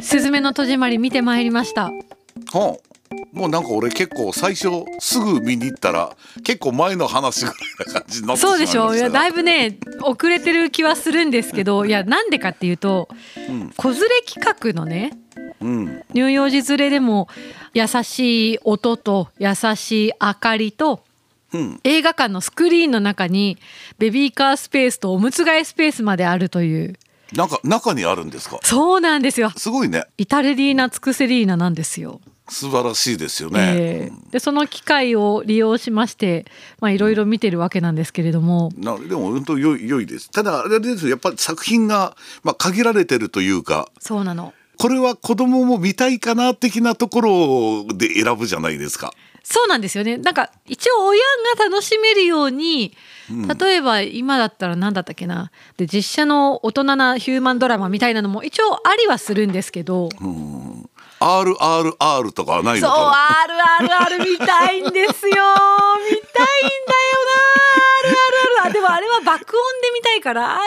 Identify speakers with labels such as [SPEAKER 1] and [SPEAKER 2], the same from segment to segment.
[SPEAKER 1] すずめの戸締まり見てまいりました。
[SPEAKER 2] はあもうなんか俺結構最初すぐ見に行ったら結構前の話ぐらいな感じになってしま
[SPEAKER 1] そ
[SPEAKER 2] いうました。が
[SPEAKER 1] でしょ？いやだいぶね遅れてる気はするんですけどいやなんでかっていうと
[SPEAKER 2] うん。
[SPEAKER 1] 子連れ企画のね
[SPEAKER 2] うん。
[SPEAKER 1] 乳幼児連れでも優しい音と優しい明かりと
[SPEAKER 2] うん。
[SPEAKER 1] 映画館のスクリーンの中にベビーカースペースとおむつ替えスペースまであるという。
[SPEAKER 2] なんか中にあるんですか？
[SPEAKER 1] そうなんですよ。
[SPEAKER 2] すごいね。
[SPEAKER 1] イタレリーナ・ツクセリーナなんですよ。
[SPEAKER 2] 素晴らしいですよね、
[SPEAKER 1] えーでその機会を利用しましてまあいろいろ見てるわけなんですけれども。
[SPEAKER 2] なでも本当良い良いです。ただあれですよ。やっぱり作品が、まあ、限られてるというか。
[SPEAKER 1] そうなの
[SPEAKER 2] これは子供も見たいかな的なところで選ぶじゃないですか。
[SPEAKER 1] そうなんですよね。なんか一応親が楽しめるように例えば今だったら何だったっけな。で実写の大人なヒューマンドラマみたいなのも一応ありはするんですけど、
[SPEAKER 2] RRR とかはないの
[SPEAKER 1] そう
[SPEAKER 2] か
[SPEAKER 1] RRR 見たいんですよ。見たいんだよなもあれは爆音で見たいから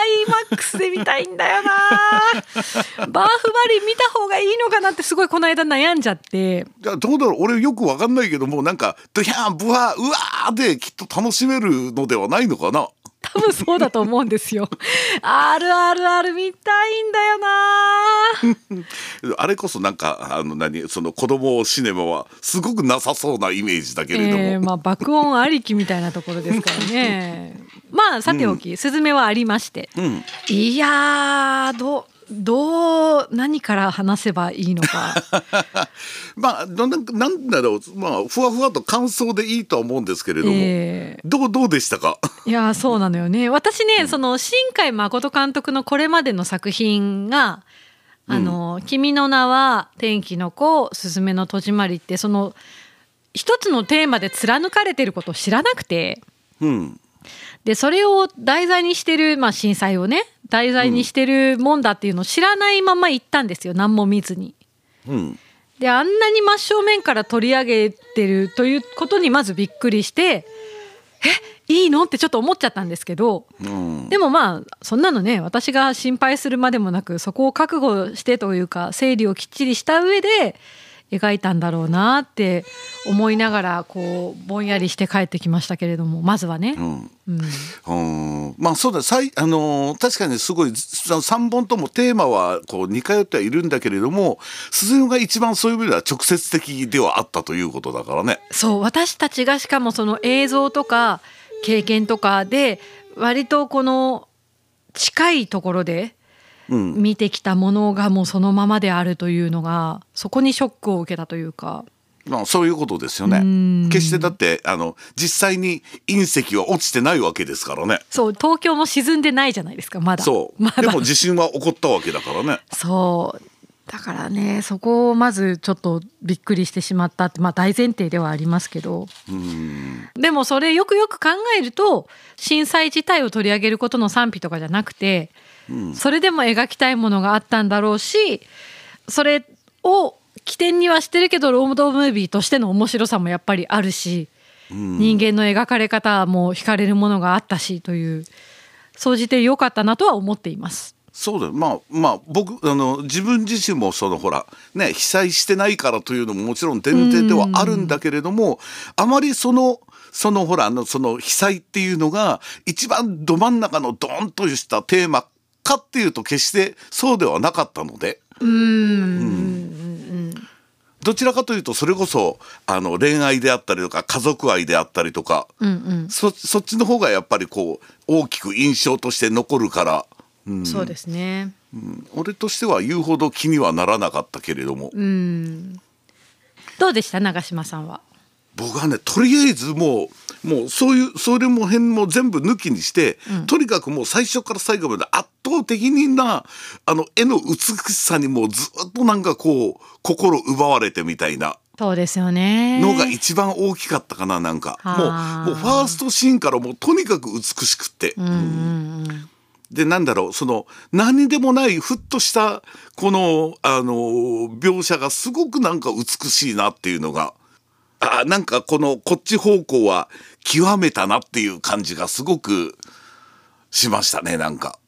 [SPEAKER 1] iMAX で見たいんだよな。バーフバリ見た方がいいのかなってすごいこの間悩んじゃって。
[SPEAKER 2] なじゃあどうだろう。俺よくわかんないけどもなんかドヒャンブワーうわーできっと楽しめるのではないのかな。
[SPEAKER 1] 多分そうだと思うんですよ。RRR 見たいんだ
[SPEAKER 2] あれこそなんかあの何その子供シネマはすごくなさそうなイメージだけれども、
[SPEAKER 1] えーまあ爆音ありきみたいなところですからね。まあさておき、スズメはありまして。
[SPEAKER 2] うん、
[SPEAKER 1] いやーどうどう何から話せばいいのか。
[SPEAKER 2] まあなんなんだろう。まあふわふわと感想でいいとは思うんですけれども、
[SPEAKER 1] え
[SPEAKER 2] どうどうでしたか？
[SPEAKER 1] ーいやーそうなのよね。私ね、その新海誠監督のこれまでの作品が「あの君の名は天気の子すずめの戸締まり」ってその一つのテーマで貫かれてることを知らなくて。
[SPEAKER 2] うん
[SPEAKER 1] でそれを題材にしてる、まあ、震災をね題材にしてるもんだっていうのを知らないまま行ったんですよ何も見ずに。
[SPEAKER 2] うん
[SPEAKER 1] であんなに真正面から取り上げてるということにまずびっくりしてえいいの？ってちょっと思っちゃったんですけど
[SPEAKER 2] うん。
[SPEAKER 1] でもまあそんなのね私が心配するまでもなくそこを覚悟してというか整理をきっちりした上で描いたんだろうなって思いながらこうぼんやりして帰ってきましたけれどもまずはね。
[SPEAKER 2] まあそうださいあのー確かにすごい3本ともテーマはこう似通ってはいるんだけれども鈴代が一番そういう意味では直接的ではあったということだからね。
[SPEAKER 1] そう私たちがしかもその映像とか経験とかで割とこの近いところで
[SPEAKER 2] うん。
[SPEAKER 1] 見てきたものがもうそのままであるというのがそこにショックを受けたというか。
[SPEAKER 2] まあ、そういうことですよ
[SPEAKER 1] うん。
[SPEAKER 2] ね。決してだってあの実際に隕石は落ちてないわけですからね。
[SPEAKER 1] そう東京も沈んでないじゃないですかまだ。
[SPEAKER 2] そう、
[SPEAKER 1] まだ。
[SPEAKER 2] でも地震は起こったわけだからね。
[SPEAKER 1] そうだからねそこをまずちょっとびっくりしてしまったってまあ大前提ではありますけど。
[SPEAKER 2] うん。
[SPEAKER 1] でもそれよくよく考えると震災自体を取り上げることの賛否とかじゃなくて、それでも描きたいものがあったんだろうしそれを起点にはしてるけどロードムービーとしての面白さもやっぱりあるし、人間の描かれ方も惹かれるものがあったしという総じて良かったなとは思っています。
[SPEAKER 2] そうだよ。まあまあ僕あの自分自身もそのほらね被災してないからというのももちろん前提ではあるんだけれどもあまりそのそのほらあのその被災っていうのが一番ど真ん中のドーンとしたテーマかっていうと決してそうではなかったので。どちらかというとそれこそあの恋愛であったりとか家族愛であったりとか、そそっちの方がやっぱりこう大きく印象として残るから、うん。
[SPEAKER 1] そうですね
[SPEAKER 2] 俺としては言うほど気にはならなかったけれども、
[SPEAKER 1] どうでした長嶋さんは？
[SPEAKER 2] 僕はねとりあえずもうもうそういうそれも辺も全部抜きにして、とにかくもう最初から最後まで圧倒的になあの絵の美しさにもうずっとなんかこう心奪われてみたいな。
[SPEAKER 1] そうですよね。
[SPEAKER 2] のが一番大きかったかななんか。
[SPEAKER 1] はあ
[SPEAKER 2] もうもうファーストシーンからもうとにかく美しくって、でなんだろうその何にでもないふっとしたこのあの描写がすごくなんか美しいなっていうのがあなんかこのこっち方向は極めたなっていう感じがすごくしましたねなんか。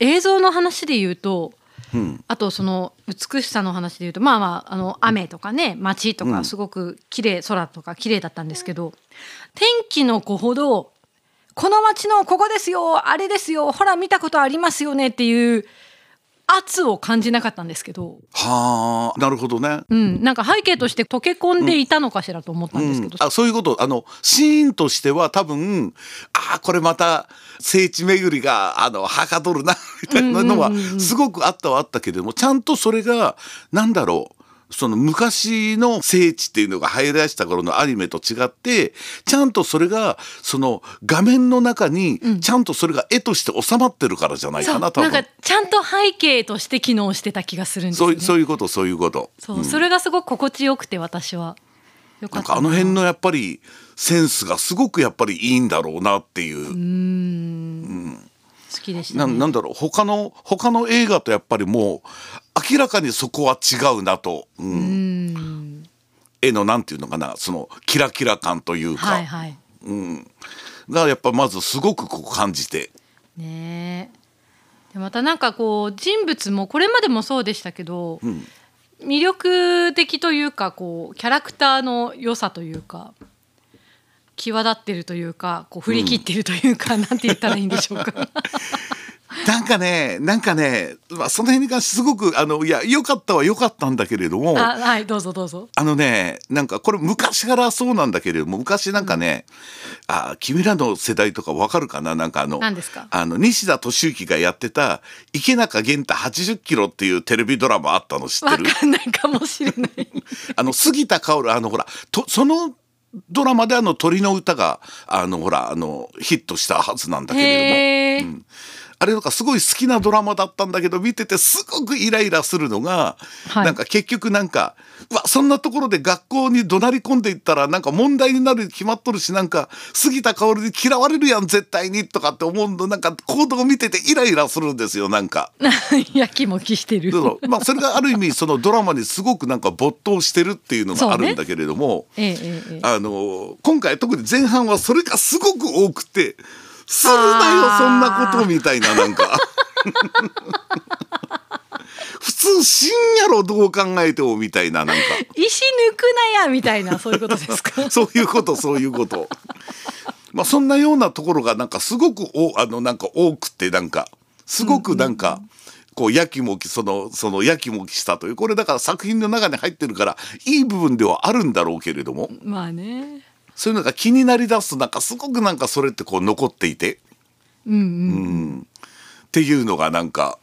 [SPEAKER 1] 映像の話で言うと
[SPEAKER 2] うん、
[SPEAKER 1] あとその美しさの話で言うとまあまああの雨とかね街と
[SPEAKER 2] うん
[SPEAKER 1] かすごく綺麗空とか綺麗だったんですけど天気の子ほどこの街のここですよあれですよほら見たことありますよねっていう圧を感じなかったんですけど、
[SPEAKER 2] はあなるほどね。
[SPEAKER 1] うん、なんか背景として溶け込んでいたのかしらと思ったんですけど、
[SPEAKER 2] うん、あそういうこと。あのシーンとしては多分ああこれまた聖地巡りがあのはかどるなみたいなのは
[SPEAKER 1] うんうんうんうん。
[SPEAKER 2] すごくあったはあったけれどもちゃんとそれがなんだろうその昔の聖地っていうのが入り出した頃のアニメと違ってちゃんとそれがその画面の中にちゃんとそれが絵として収まってるからじゃない
[SPEAKER 1] そう。なん
[SPEAKER 2] かな多分
[SPEAKER 1] かちゃんと背景として機能してた気がするんですよね。
[SPEAKER 2] そういそうことそういうこと。
[SPEAKER 1] そう。それがすごく心地よくて私はよか
[SPEAKER 2] な。ん
[SPEAKER 1] った
[SPEAKER 2] かあの辺のやっぱりセンスがすごくやっぱりいいんだろうなっていう。
[SPEAKER 1] うーん。好きでしたね。
[SPEAKER 2] ななんだろう。他の他の映画とやっぱりもう明らかにそこは違うなと、うん。絵のなんていうのかなそのキラキラ感というか、
[SPEAKER 1] はいはい。
[SPEAKER 2] うん、がやっぱまずすごくこう感じて、
[SPEAKER 1] ねえ。でまたなんかこう人物もこれまでもそうでしたけど、
[SPEAKER 2] うん、
[SPEAKER 1] 魅力的というかこうキャラクターの良さというか際立ってるというかこう振り切ってるというか、なんて言ったらいいんでしょうか。
[SPEAKER 2] なんかねなんかね、まあ、その辺に関してすごくあのいや良かったは良かったんだけれども
[SPEAKER 1] あはいどうぞどうぞ。
[SPEAKER 2] あのねなんかこれ昔からそうなんだけれども昔なんかね、あ君らの世代とかわかるかな？なんかあの
[SPEAKER 1] 何ですか？
[SPEAKER 2] あの西田敏行がやってた「池中玄太80キロ」っていうテレビドラマあったの知って
[SPEAKER 1] わ
[SPEAKER 2] る
[SPEAKER 1] かんないかもしれない。
[SPEAKER 2] あの杉田薫あのほらとそのドラマであの鳥の歌があのほらあのヒットしたはずなんだけれども、うんあれとかすごい好きなドラマだったんだけど見ててすごくイライラするのが、
[SPEAKER 1] はい
[SPEAKER 2] なんか結局なんかうわそんなところで学校に怒鳴り込んでいったらなんか問題になるに決まっとるしなんか杉田薫に嫌われるやん絶対にとかって思うのなんか行動を見ててイライラするんですよなんか。
[SPEAKER 1] やきもきしてる。
[SPEAKER 2] まあそれがある意味そのドラマにすごくなんか没頭してるっていうのがあるんだけれども、
[SPEAKER 1] ええええええ
[SPEAKER 2] あの今回特に前半はそれがすごく多くて「するなよそんなこと」みたいななんか 普通死んやろどう考えてもみたいななんか
[SPEAKER 1] 石抜くなやみたいなそういうことですか？
[SPEAKER 2] そういうことそういうこと。まあそんなようなところがなんかすごくおあのなんか多くてなんかすごくなんか。こうやきもきそのそのやきもきしたというこれだから作品の中に入ってるからいい部分ではあるんだろうけれども
[SPEAKER 1] まあね。
[SPEAKER 2] そういうのが気になりだすとなんかすごくなんかそれってこう残っていて、
[SPEAKER 1] うんうん。
[SPEAKER 2] うん、っていうのがなんか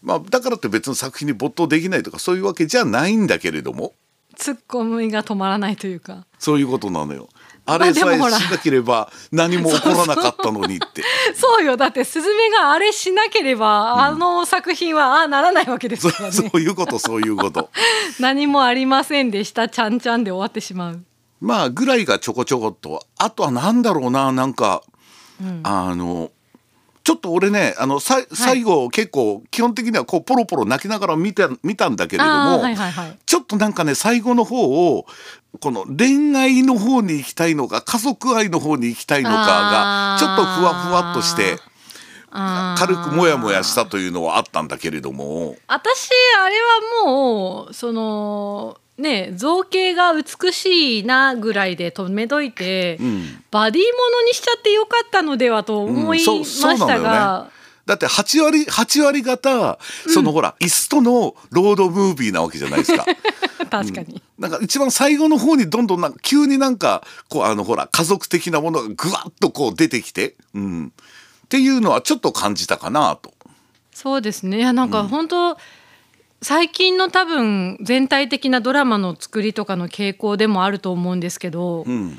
[SPEAKER 2] まあだからって別に作品に没頭できないとかそういうわけじゃないんだけれども
[SPEAKER 1] ツッコミが止まらないというか。
[SPEAKER 2] そういうことなのよ。あ
[SPEAKER 1] まあ
[SPEAKER 2] れさえしなければ何も起こらなかったのにって。
[SPEAKER 1] そうよだってスズメがあれしなければ、あの作品はああならないわけです
[SPEAKER 2] そ
[SPEAKER 1] からね
[SPEAKER 2] そういうことそういうこと。
[SPEAKER 1] 何もありませんでしたちゃんちゃんで終わってしまう
[SPEAKER 2] まあぐらいがちょこちょこっと。あとはなんだろうななんか、あのちょっと俺ねあのさ最後、結構基本的にはこうポロポロ泣きながら見て見たんだけれども、
[SPEAKER 1] はいはいはい。
[SPEAKER 2] ちょっとなんかね最後の方をこの恋愛の方に行きたいのか家族愛の方に行きたいのかがちょっとふわふわっとして軽くモヤモヤしたというのはあったんだけれども。
[SPEAKER 1] 私あれはもうそのね造形が美しいなぐらいで止めといて、
[SPEAKER 2] ん。
[SPEAKER 1] バディものにしちゃってよかったのではと思いましたが、
[SPEAKER 2] ね。だって8割8割方そのほら、椅子とのロードムービーなわけじゃないですか。
[SPEAKER 1] 確かに、
[SPEAKER 2] なんか一番最後の方にどんどんなんか急になんかこうあのほら家族的なものがぐわっとこう出てきて、うん、っていうのはちょっと感じたかなと。
[SPEAKER 1] そうですね。いやなんか本当、最近の多分全体的なドラマの作りとかの傾向でもあると思うんですけど、
[SPEAKER 2] うん、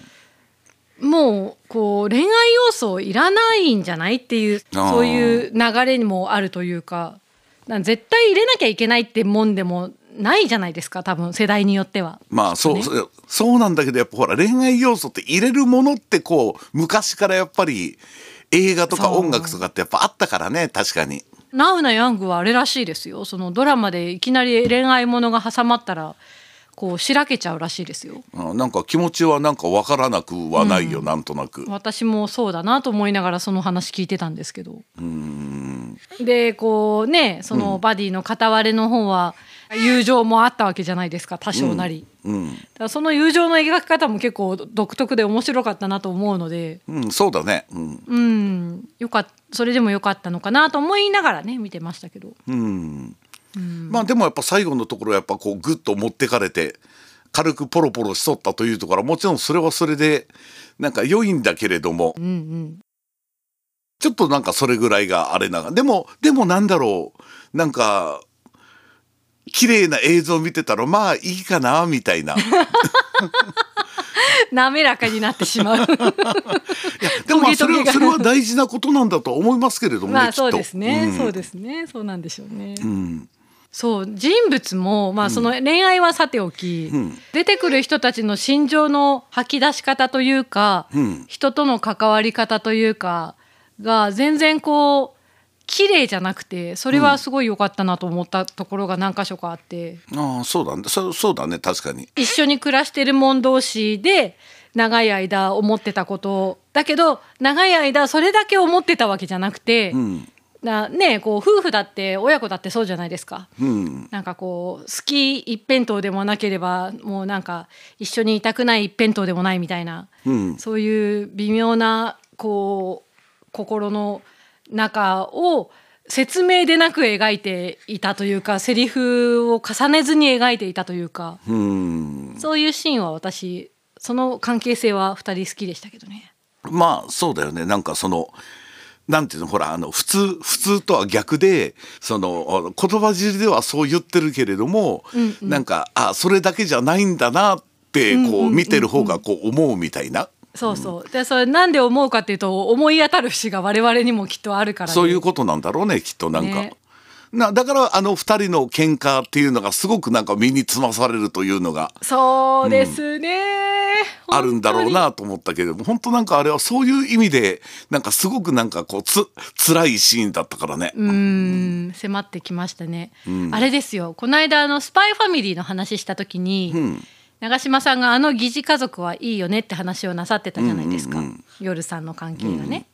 [SPEAKER 1] もうこう恋愛要素いらないんじゃないっていうそういう流れにもあるというか絶対入れなきゃいけないってもんでもないじゃないですか多分世代によっては。
[SPEAKER 2] まあそう、
[SPEAKER 1] ね
[SPEAKER 2] そうなんだけどやっぱほら恋愛要素って入れるものってこう昔からやっぱり映画とか音楽とかってやっぱあったからね確かに。
[SPEAKER 1] ナウなヤングはあれらしいですよそのドラマでいきなり恋愛ものが挟まったらこうしらけちゃうらしいですよ。
[SPEAKER 2] あなんか気持ちはなんかわからなくはないよ、なんとなく。
[SPEAKER 1] 私もそうだなと思いながらその話聞いてたんですけど。でこうねそのバディの片割れの方は友情もあったわけじゃないですか多少なり。
[SPEAKER 2] うん、
[SPEAKER 1] だからその友情の描き方も結構独特で面白かったなと思うので、
[SPEAKER 2] うん、そうだね。うん、
[SPEAKER 1] うん、よかっそれでもよかったのかなと思いながらね見てましたけど。
[SPEAKER 2] うん、まあでもやっぱ最後のところやっぱこうグッと持ってかれて軽くポロポロしとったというところはもちろんそれはそれでなんか良いんだけれども
[SPEAKER 1] うんうん。
[SPEAKER 2] ちょっとなんかそれぐらいがあれながでもでもなんだろうなんか綺麗な映像見てたらまあいいかなみたいな。
[SPEAKER 1] 滑らかになってしまう。
[SPEAKER 2] いやでもまあそれはそれは大事なことなんだと思いますけれどもね、
[SPEAKER 1] まあそうですね、
[SPEAKER 2] ん。
[SPEAKER 1] そうですね。そうなんでしょうね。
[SPEAKER 2] うん。
[SPEAKER 1] そう人物もまあその恋愛はさておき、
[SPEAKER 2] うん。
[SPEAKER 1] 出てくる人たちの心情の吐き出し方というか、
[SPEAKER 2] うん。
[SPEAKER 1] 人との関わり方というかが全然こう綺麗じゃなくてそれはすごい良かったなと思ったところが何箇所かあって、
[SPEAKER 2] ああそうだ。ねそそうだね確かに。
[SPEAKER 1] 一緒に暮らしてる者同士で長い間思ってたことだけど長い間それだけ思ってたわけじゃなくて、
[SPEAKER 2] うん。
[SPEAKER 1] なねこう夫婦だって親子だってそうじゃないですか。
[SPEAKER 2] うん。
[SPEAKER 1] なんかこう好き一辺倒でもなければもうなんか一緒にいたくない一辺倒でもないみたいな、
[SPEAKER 2] うん。
[SPEAKER 1] そういう微妙なこう心の中を説明でなく描いていたというかセリフを重ねずに描いていたというか。
[SPEAKER 2] うん。
[SPEAKER 1] そういうシーンは私その関係性は2人好きでしたけどね。
[SPEAKER 2] まあそうだよね。なんかそのなんていうのほらあの普通普通とは逆でその言葉尻ではそう言ってるけれども、
[SPEAKER 1] うんうん。
[SPEAKER 2] なんかあそれだけじゃないんだなってこうん。見てる方がこう思うみたいな、
[SPEAKER 1] そうそう。でそれなんで思うかっていうと思い当たる節が我々にもきっとあるから、ね、
[SPEAKER 2] そういうことなんだろうねきっとなんか。
[SPEAKER 1] ね。
[SPEAKER 2] なだからあの二人の喧嘩っていうのがすごくなんか身につまされるというのが。
[SPEAKER 1] そうですね、
[SPEAKER 2] あるんだろう
[SPEAKER 1] 本
[SPEAKER 2] なと思ったけれども本当なんかあれはそういう意味でなんかすごくなんかこうつ辛いシーンだったからね。
[SPEAKER 1] うーん。迫ってきましたね、あれですよ。この間あのスパイファミリーの話した時に、
[SPEAKER 2] ん
[SPEAKER 1] 長嶋さんがあの疑似家族はいいよねって話をなさってたじゃないですか、
[SPEAKER 2] うんうんうん。
[SPEAKER 1] 夜さんの関係がね、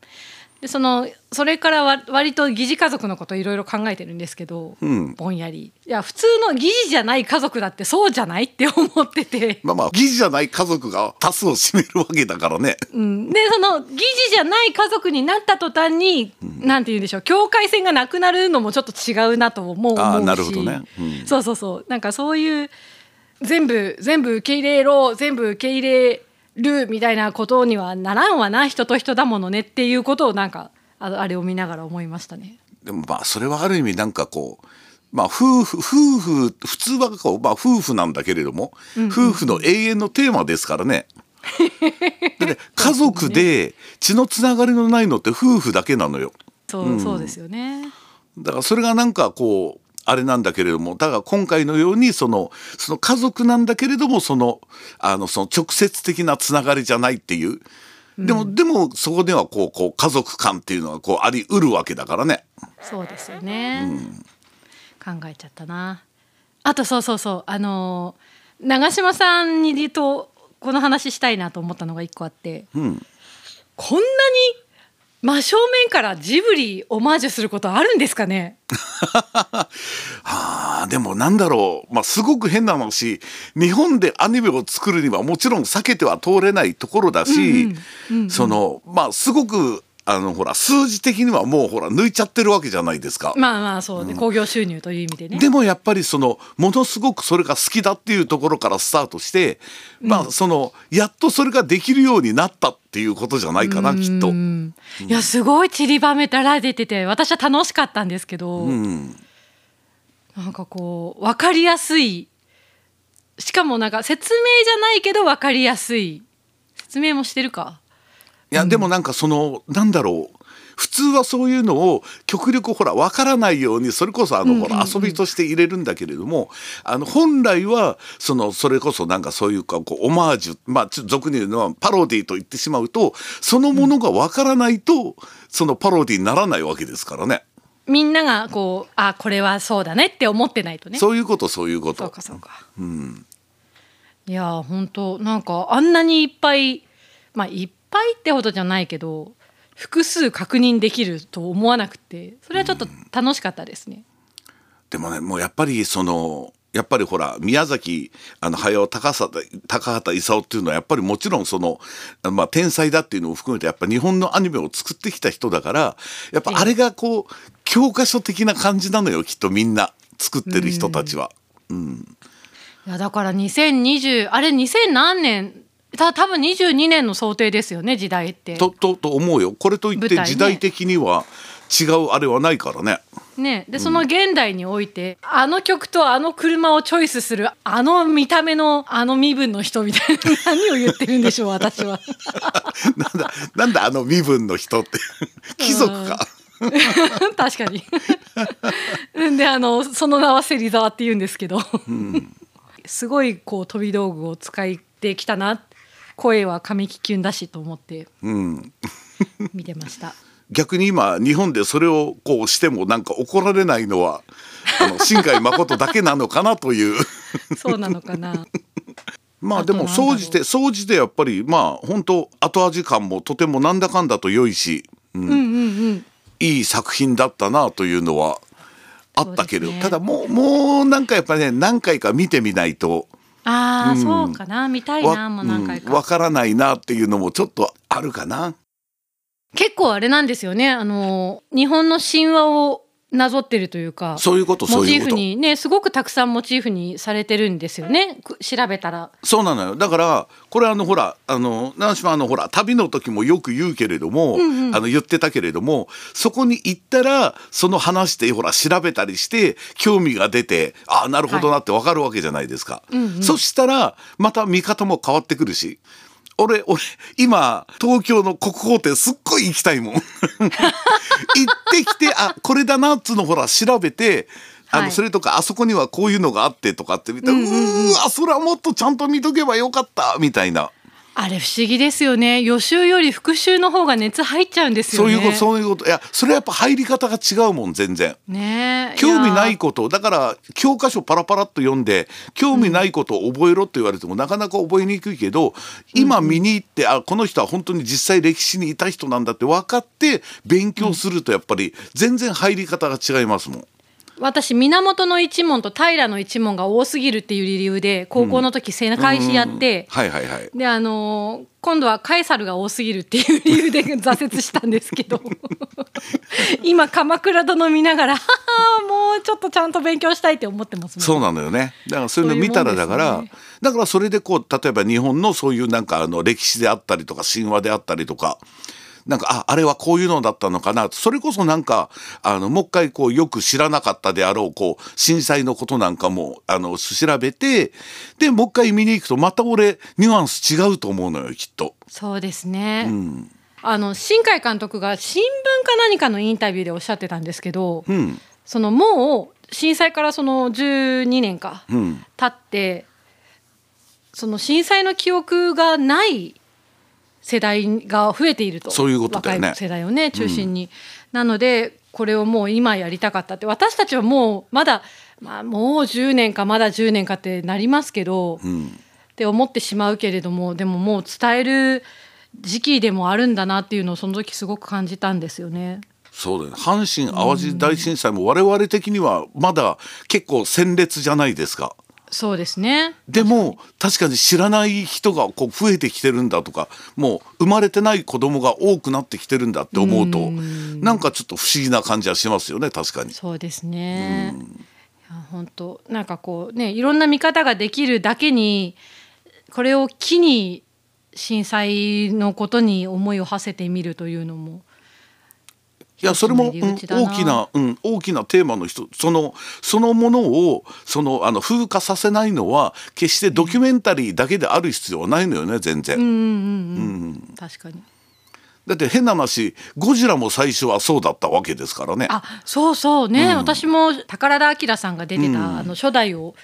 [SPEAKER 1] でそのそれからわ割と疑似家族のこといろいろ考えてるんですけど、
[SPEAKER 2] うん。
[SPEAKER 1] ぼんやり。いや普通の疑似じゃない家族だってそうじゃないって思ってて。
[SPEAKER 2] まあまあ疑似じゃない家族が多数を占めるわけだからね。
[SPEAKER 1] うん、でその疑似じゃない家族になった途端に、なんて言うんでしょう境界線がなくなるのもちょっと違うなとも思うし。
[SPEAKER 2] あーなるほどね。うん。
[SPEAKER 1] そうそうそう。なんかそういう全部全部受け入れろ全部受け入れるみたいなことにはならんわな人と人だものねっていうことをなんかああれを見ながら思いましたね。
[SPEAKER 2] でもまあそれはある意味なんかこうまあ夫婦夫婦普通はこう、まあ、夫婦なんだけれども、夫婦の永遠のテーマですからね。だって家族で血のつながりのないのって夫婦だけなのよ。
[SPEAKER 1] そう、そうですよね。
[SPEAKER 2] だからそれがなんかこうあれなんだけれどもだから今回のようにそのその家族なんだけれどもそのあのその直接的なつながりじゃないっていう。でも、でもそこではこうこう家族感っていうのがこうありうるわけだからね。
[SPEAKER 1] そうですよね、考えちゃったな。あとそうそうそう。あのー長嶋さんにとこの話したいなと思ったのが一個あって。
[SPEAKER 2] うん、
[SPEAKER 1] こんなに真正面からジブリオマージュすることあるんですかね？
[SPEAKER 2] は あでもなんだろう、まあ、すごく変な話日本でアニメを作るにはもちろん避けては通れないところだし、そのまあすごくあのほら数字的にはもうほら抜いちゃってるわけじゃないですか。
[SPEAKER 1] まあまあそうね。興行、収入という意味でね。
[SPEAKER 2] でもやっぱりそのものすごくそれが好きだっていうところからスタートして、まあそのやっとそれができるようになったっていうことじゃないかなきっと。
[SPEAKER 1] うん。いやすごい散りばめたら出てて私は楽しかったんですけど、
[SPEAKER 2] うん。
[SPEAKER 1] なんかこう分かりやすい。しかもなんか説明じゃないけど分かりやすい。説明もしてるか
[SPEAKER 2] いやでもなんかそのなんだろう。普通はそういうのを極力ほら分からないようにそれこそあのほら遊びとして入れるんだけれどもあの本来はそのそれこそなんかそういうかこうオマージュまあ俗に言うのはパロディと言ってしまうとそのものが分からないとそのパロディにならないわけですからね。
[SPEAKER 1] みんながこうあこれはそうだねって思ってないとね。
[SPEAKER 2] そういうことそういうこと。
[SPEAKER 1] そうかそうか、いやー本当なんかあんなにいっぱいまあいっぱいってほどじゃないけど複数確認できると思わなくてそれはちょっと楽しかったですね。
[SPEAKER 2] でもねもうやっぱりそのやっぱりほら宮崎あの駿高畑高畑勲っていうのはやっぱりもちろんその、まあ、天才だっていうのを含めてやっぱ日本のアニメを作ってきた人だからやっぱあれがこう教科書的な感じなのよきっとみんな作ってる人たちは。うん
[SPEAKER 1] いやだから2020あれ2000何年た多分22年の想定ですよね時代って。
[SPEAKER 2] ととと思うよこれといって時代的には違うあれはないからね。
[SPEAKER 1] ね、でその現代において、あの曲とあの車をチョイスするあの見た目のあの身分の人みたいな 何を言ってるんでしょう私は。
[SPEAKER 2] なんだなんだあの身分の人って貴族か。
[SPEAKER 1] 確かに。であのその名は芹沢って言うんですけど、すごいこう飛び道具を使ってきたな声は神木キュンだしと思って
[SPEAKER 2] うん
[SPEAKER 1] 見てました。
[SPEAKER 2] 逆に今日本でそれをこうしてもなんか怒られないのはあの新海誠だけなのかなという
[SPEAKER 1] そうなのかな。
[SPEAKER 2] まあでも総じて総じてやっぱりまあ本当後味感もとてもなんだかんだと良いし、うん
[SPEAKER 1] うんうんうん。
[SPEAKER 2] いい作品だったなというのはあったけど、
[SPEAKER 1] ね
[SPEAKER 2] ただもうもうなんかやっぱね何回か見てみないと
[SPEAKER 1] ああ、
[SPEAKER 2] うん
[SPEAKER 1] そうかな見たい
[SPEAKER 2] わ
[SPEAKER 1] なもう何回か。
[SPEAKER 2] うんわからないなっていうのもちょっとあるかな。
[SPEAKER 1] 結構あれなんですよねあの日本の神話をなぞってるというか
[SPEAKER 2] そういうことそ
[SPEAKER 1] モチーフ。にねすごくたくさんモチーフにされてるんですよね。く調べたら。
[SPEAKER 2] そうなのよ。だからこれあのほらあの長島あのほら旅の時もよく言うけれども、あの言ってたけれどもそこに行ったらその話でほら調べたりして興味が出てああなるほどなってわかるわけじゃないですか、そしたらまた見方も変わってくるし俺俺今東京の国宝展すっごい行きたいもん。行ってきてあこれだなっつうのほら調べてあの、
[SPEAKER 1] はい。
[SPEAKER 2] それとかあそこにはこういうのがあってとかって見たら、うーわそれはもっとちゃんと見とけばよかったみたいな、
[SPEAKER 1] あれ不思議ですよね。予習より復習の方が熱入っちゃうんですよね。
[SPEAKER 2] そういうことそういうこと。いやそれはやっぱ入り方が違うもん全然。
[SPEAKER 1] ねえ。
[SPEAKER 2] 興味ない
[SPEAKER 1] や
[SPEAKER 2] こと。だから教科書パラパラっと読んで興味ないことを覚えろって言われても、なかなか覚えにくいけど今見に行って、あこの人は本当に実際歴史にいた人なんだって分かって勉強するとやっぱり全然入り方が違いますもん。
[SPEAKER 1] 私源の一門と平の一門が多すぎるっていう理由で高校の時世界史やって、
[SPEAKER 2] はいはいはい。
[SPEAKER 1] であのー今度はカエサルが多すぎるっていう理由で 挫折したんですけど 今鎌倉殿見ながらもうちょっとちゃんと勉強したいって思ってます
[SPEAKER 2] そうなのよね。だからそういうの見たらだから、
[SPEAKER 1] そういうもんです
[SPEAKER 2] だからそれでこう例えば日本のそういうなんかあの歴史であったりとか神話であったりとか。なんかああれはこういうのだったのかな。それこそなんかあのもう一回こうよく知らなかったであろうこう震災のことなんかもあの調べてでもう一回見に行くとまた俺ニュアンス違うと思うのよきっと。
[SPEAKER 1] そうですね、
[SPEAKER 2] うん。
[SPEAKER 1] あの新海監督が新聞か何かのインタビューでおっしゃってたんですけど、
[SPEAKER 2] うん。
[SPEAKER 1] そのもう震災からその12年か
[SPEAKER 2] うん。
[SPEAKER 1] 経ってその震災の記憶がない世代が増えていると。
[SPEAKER 2] そういうことだよね。
[SPEAKER 1] 若い世代をね中心に、なのでこれをもう今やりたかったって私たちはもうまだ、まあ、もう10年かまだ10年かってなりますけど、
[SPEAKER 2] うん。
[SPEAKER 1] って思ってしまうけれどもでももう伝える時期でもあるんだなっていうのをその時すごく感じたんですよね。
[SPEAKER 2] そうだよね。阪神・淡路大震災も我々的にはまだ結構鮮烈じゃないですか。
[SPEAKER 1] そうですね
[SPEAKER 2] でも確かに知らない人がこう増えてきてるんだとかもう生まれてない子供が多くなってきてるんだって思うとなんかちょっと不思議な感じはしますよね確かに。
[SPEAKER 1] そうですね。いや本当なんかこうねいろんな見方ができるだけにこれを機に震災のことに思いを馳せてみるというのも
[SPEAKER 2] いやそれも、
[SPEAKER 1] 一つ
[SPEAKER 2] うん大きな、うん、大きなテーマの人そのそのものをそのあの風化させないのは決してドキュメンタリーだけである必要はないのよね全然。
[SPEAKER 1] うんうんうんうん。確かに。
[SPEAKER 2] だって変な話ゴジラも最初はそうだったわけですからね。
[SPEAKER 1] あそうそうね、私も宝田明さんが出てた、あの初代を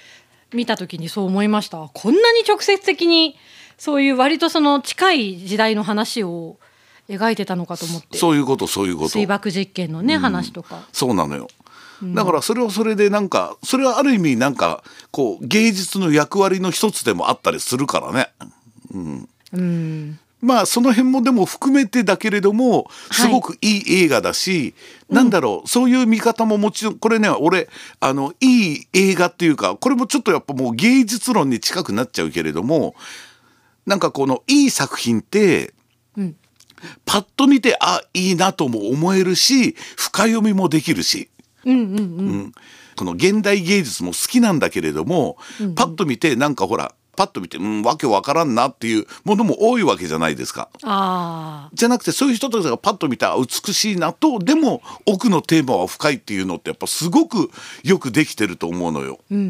[SPEAKER 1] 見た時にそう思いました。こんなに直接的にそういう割とその近い時代の話を描いてたのかと思って。
[SPEAKER 2] そういうことそういうこと。
[SPEAKER 1] 水爆実験のね、話とか。
[SPEAKER 2] そうなのよ。だからそれはそれでなんかそれはある意味なんかこう芸術の役割の一つでもあったりするからね。
[SPEAKER 1] うん。
[SPEAKER 2] まあその辺もでも含めてだけれどもすごくいい映画だし、なんだろうそういう見方ももちろんこれね俺あのいい映画っていうかこれもちょっとやっぱもう芸術論に近くなっちゃうけれどもなんかこのいい作品って、
[SPEAKER 1] うん
[SPEAKER 2] パッと見てあいいなとも思えるし深読みもできるし。
[SPEAKER 1] うんうんうん
[SPEAKER 2] うんこの現代芸術も好きなんだけれども、パッと見てなんかほらパッと見てうんわけわからんなっていうものも多いわけじゃないですか。じゃなくてそういう人たちがパッと見たら美しいなとでも奥のテーマは深いっていうのってやっぱすごくよくできてると思うのよ。
[SPEAKER 1] うんうんう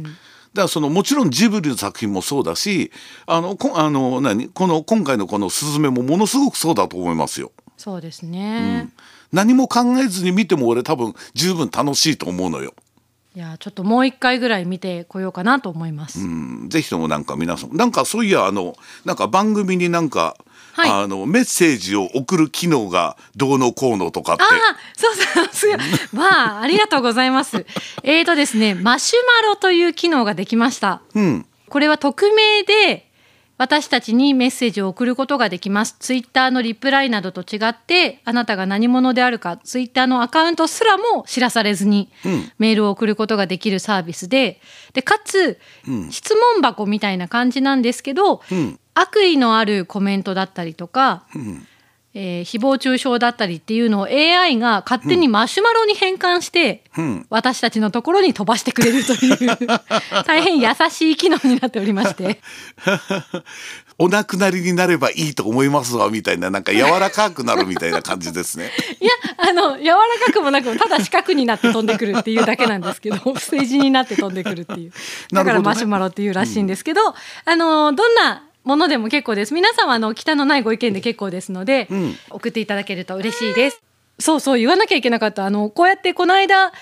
[SPEAKER 1] ん
[SPEAKER 2] だからそのもちろんジブリの作品もそうだしあのこあの何？この今回のこの「スズメ」もものすごくそうだと思いますよ。
[SPEAKER 1] そうですね、
[SPEAKER 2] 何も考えずに見ても俺多分十分楽しいと思うのよ。
[SPEAKER 1] いやちょっともう一回ぐらい見てこようかなと思います、
[SPEAKER 2] うん。ぜひともなんか皆さんなんかそういやあのなんか番組になんか、
[SPEAKER 1] はい。
[SPEAKER 2] あのメッセージを送る機能がどうのこうのとかって。
[SPEAKER 1] ああそうそうすごい。まあありがとうございます。えーとですねマシュマロという機能ができました。
[SPEAKER 2] うん。
[SPEAKER 1] これは匿名で私たちにメッセージを送ることができます。ツイッターのリプライなどと違って、あなたが何者であるか、ツイッターのアカウントすらも知らされずに
[SPEAKER 2] うん。
[SPEAKER 1] メールを送ることができるサービスで、で、かつ、
[SPEAKER 2] うん。
[SPEAKER 1] 質問箱みたいな感じなんですけど、
[SPEAKER 2] うん。
[SPEAKER 1] 悪意のあるコメントだったりとか、
[SPEAKER 2] うん
[SPEAKER 1] えー誹謗中傷だったりっていうのを AI が勝手にマシュマロに変換して、
[SPEAKER 2] うん。
[SPEAKER 1] 私たちのところに飛ばしてくれるという 大変優しい機能になっておりまして。
[SPEAKER 2] お亡くなりになればいいと思いますわみたいななんか柔らかくなるみたいな感じですね。
[SPEAKER 1] いやあの柔らかくもなくただ四角になって飛んでくるっていうだけなんですけどステージになって飛んでくるっていう。だからマシュマロっていうらしいんですけど、あのどんなものでも結構です。皆さんはあの北のないご意見で結構ですので、
[SPEAKER 2] ん。
[SPEAKER 1] 送っていただけると嬉しいです。そうそう言わなきゃいけなかった。あのこうやってこの間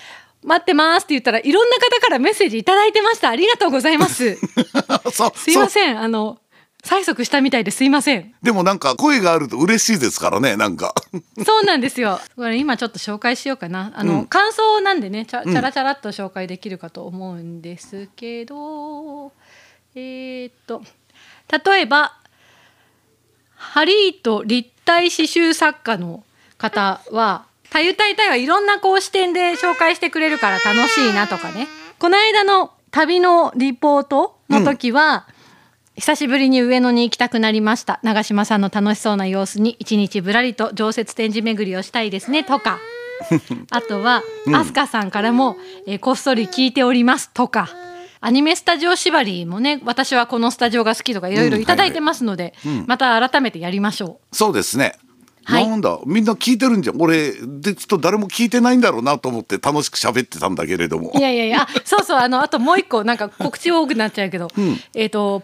[SPEAKER 1] 待ってますって言ったらいろんな方からメッセージいただいてました。ありがとうございます。すいません。あの催促したみたいですいません。
[SPEAKER 2] でもなんか声があると嬉しいですからねなんか。
[SPEAKER 1] そうなんですよ。これ今ちょっと紹介しようかな。あの、
[SPEAKER 2] うん。
[SPEAKER 1] 感想なんでね、ちゃ
[SPEAKER 2] うん。
[SPEAKER 1] チャラチャラっと紹介できるかと思うんですけど、えーっと例えばハリーと立体刺繍作家の方は「たゆたいたい」はいろんなこう視点で紹介してくれるから楽しいなとかね。この間の旅のリポートの時は、久しぶりに上野に行きたくなりました。長嶋さんの楽しそうな様子に一日ぶらりと常設展示巡りをしたいですねとか。あとは、アスカさんからも、えーこっそり聞いておりますとかアニメスタジオ縛りもね私はこのスタジオが好きとかいろいろいただいてますので、また改めてやりましょ
[SPEAKER 2] そうですね。
[SPEAKER 1] はい。
[SPEAKER 2] なんだみんな聞いてるんじゃん。俺でちょっと誰も聞いてないんだろうなと思って楽しく喋ってたんだけれども。
[SPEAKER 1] う。いやいやいやあ そうそうあのあともう一個なんか告知多くなっちゃうけど、
[SPEAKER 2] ん。
[SPEAKER 1] えっ、と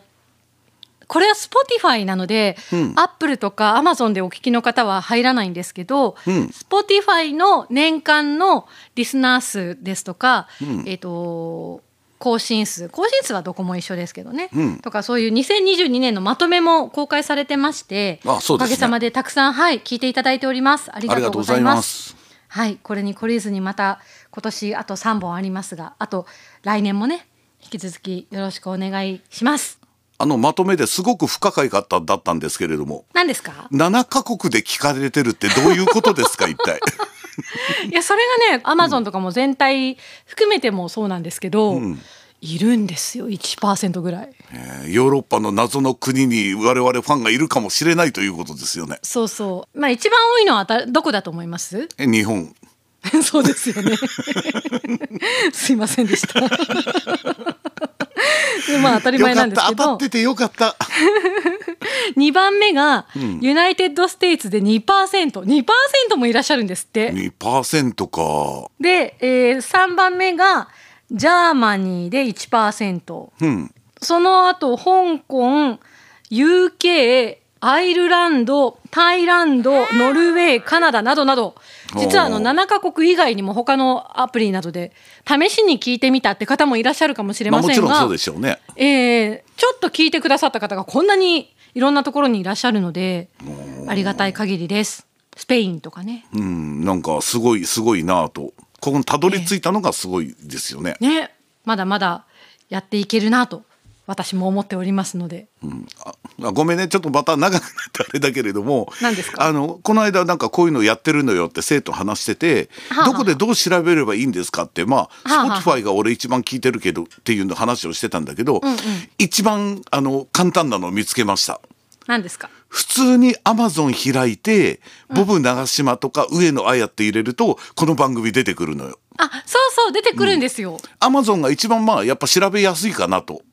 [SPEAKER 1] これは Spotify なので、
[SPEAKER 2] うん。
[SPEAKER 1] Apple とか Amazon でお聞きの方は入らないんですけど、
[SPEAKER 2] うん。
[SPEAKER 1] Spotify の年間のリスナー数ですとか、
[SPEAKER 2] うん。
[SPEAKER 1] えっ、と更新数。更新数はどこも一緒ですけどね、
[SPEAKER 2] うん。
[SPEAKER 1] とかそういう2022年のまとめも公開されてまして
[SPEAKER 2] あそうですね。
[SPEAKER 1] おかげさまでたくさんはい聞いていただいております。ありがとうございます。
[SPEAKER 2] す。
[SPEAKER 1] はいこれに懲りずにまた今年あと3本ありますがあと来年もね引き続きよろしくお願いします。
[SPEAKER 2] あのまとめですごく不可解かっただったんですけれども。
[SPEAKER 1] 何ですか
[SPEAKER 2] ？7カ国で聞かれてるってどういうことですか一体。
[SPEAKER 1] いやそれがねアマゾンとかも全体含めてもそうなんですけど、
[SPEAKER 2] ん
[SPEAKER 1] いるんですよ1%ぐらい
[SPEAKER 2] えーヨーロッパの謎の国に我々ファンがいるかもしれないということですよね。
[SPEAKER 1] そうそうまあ一番多いのはたどこだと思います？
[SPEAKER 2] え日本。
[SPEAKER 1] そうですよね。すいませんでした。でまあ当たり前なんですけど。
[SPEAKER 2] 当たっててよかった。
[SPEAKER 1] 2番目がUnited States で 2%2% もいらっしゃるんですって。
[SPEAKER 2] 2%か。
[SPEAKER 1] で、えー3番目が Germany で1%
[SPEAKER 2] うん。
[SPEAKER 1] その後香港 UK アイルランドタイランドノルウェーカナダなどなど実はあの
[SPEAKER 2] おー
[SPEAKER 1] 7カ国以外にも他のアプリなどで試しに聞いてみたって方もいらっしゃるかもしれ
[SPEAKER 2] まあ
[SPEAKER 1] ませんが、
[SPEAKER 2] もちろんそうでしょうね。
[SPEAKER 1] えーちょっと聞いてくださった方がこんなにいろんなところにいらっしゃるのでありがたい限りです。スペインとかね。
[SPEAKER 2] うん、なんかすごいすごいなぁとここにたどり着いたのがすごいですよね。
[SPEAKER 1] ねまだまだやっていけるなと私も思っておりますので。
[SPEAKER 2] うん、あごめんね。ちょっとまた長くなってあれだけれども。
[SPEAKER 1] 何ですか？
[SPEAKER 2] あのこの間なんかこういうのやってるのよって生徒話してて、
[SPEAKER 1] はあはあ。
[SPEAKER 2] どこでどう調べればいいんですかってまあ
[SPEAKER 1] はあはあ。
[SPEAKER 2] Spotify が俺一番聞いてるけどっていうの話をしてたんだけど、
[SPEAKER 1] んうん。
[SPEAKER 2] 一番あの簡単なのを見つけました。
[SPEAKER 1] 何ですか？
[SPEAKER 2] 普通にアマゾン開いて、ボブ長島とか上野綾って入れるとこの番組出てくるのよ。
[SPEAKER 1] あそうそう出てくるんですよ。
[SPEAKER 2] アマゾンが一番まあやっぱ調べやすいかなと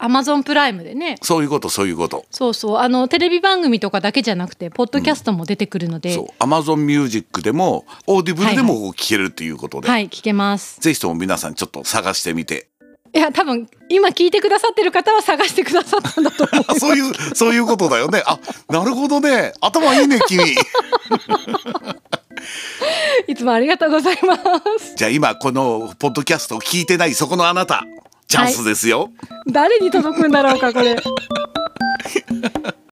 [SPEAKER 1] アマゾンプライムでね。
[SPEAKER 2] そういうことそういうこと。
[SPEAKER 1] そうそうあのテレビ番組とかだけじゃなくてポッドキャストも出てくるので、
[SPEAKER 2] そうアマゾンミュージックでもオーディブルで
[SPEAKER 1] はい
[SPEAKER 2] も聞けるっていうことで、
[SPEAKER 1] はい聞けます。
[SPEAKER 2] ぜひとも皆さんちょっと探してみて
[SPEAKER 1] いや多分今聞いてくださってる方は 探してくださったんだと思う。
[SPEAKER 2] あ そういうそういうことだよねあなるほどね頭いいね君
[SPEAKER 1] いつもありがとうございます。
[SPEAKER 2] じゃあ今このポッドキャストを聞いてないそこのあなたチャンスですよ、はい、
[SPEAKER 1] 誰に届くんだろうかこれ。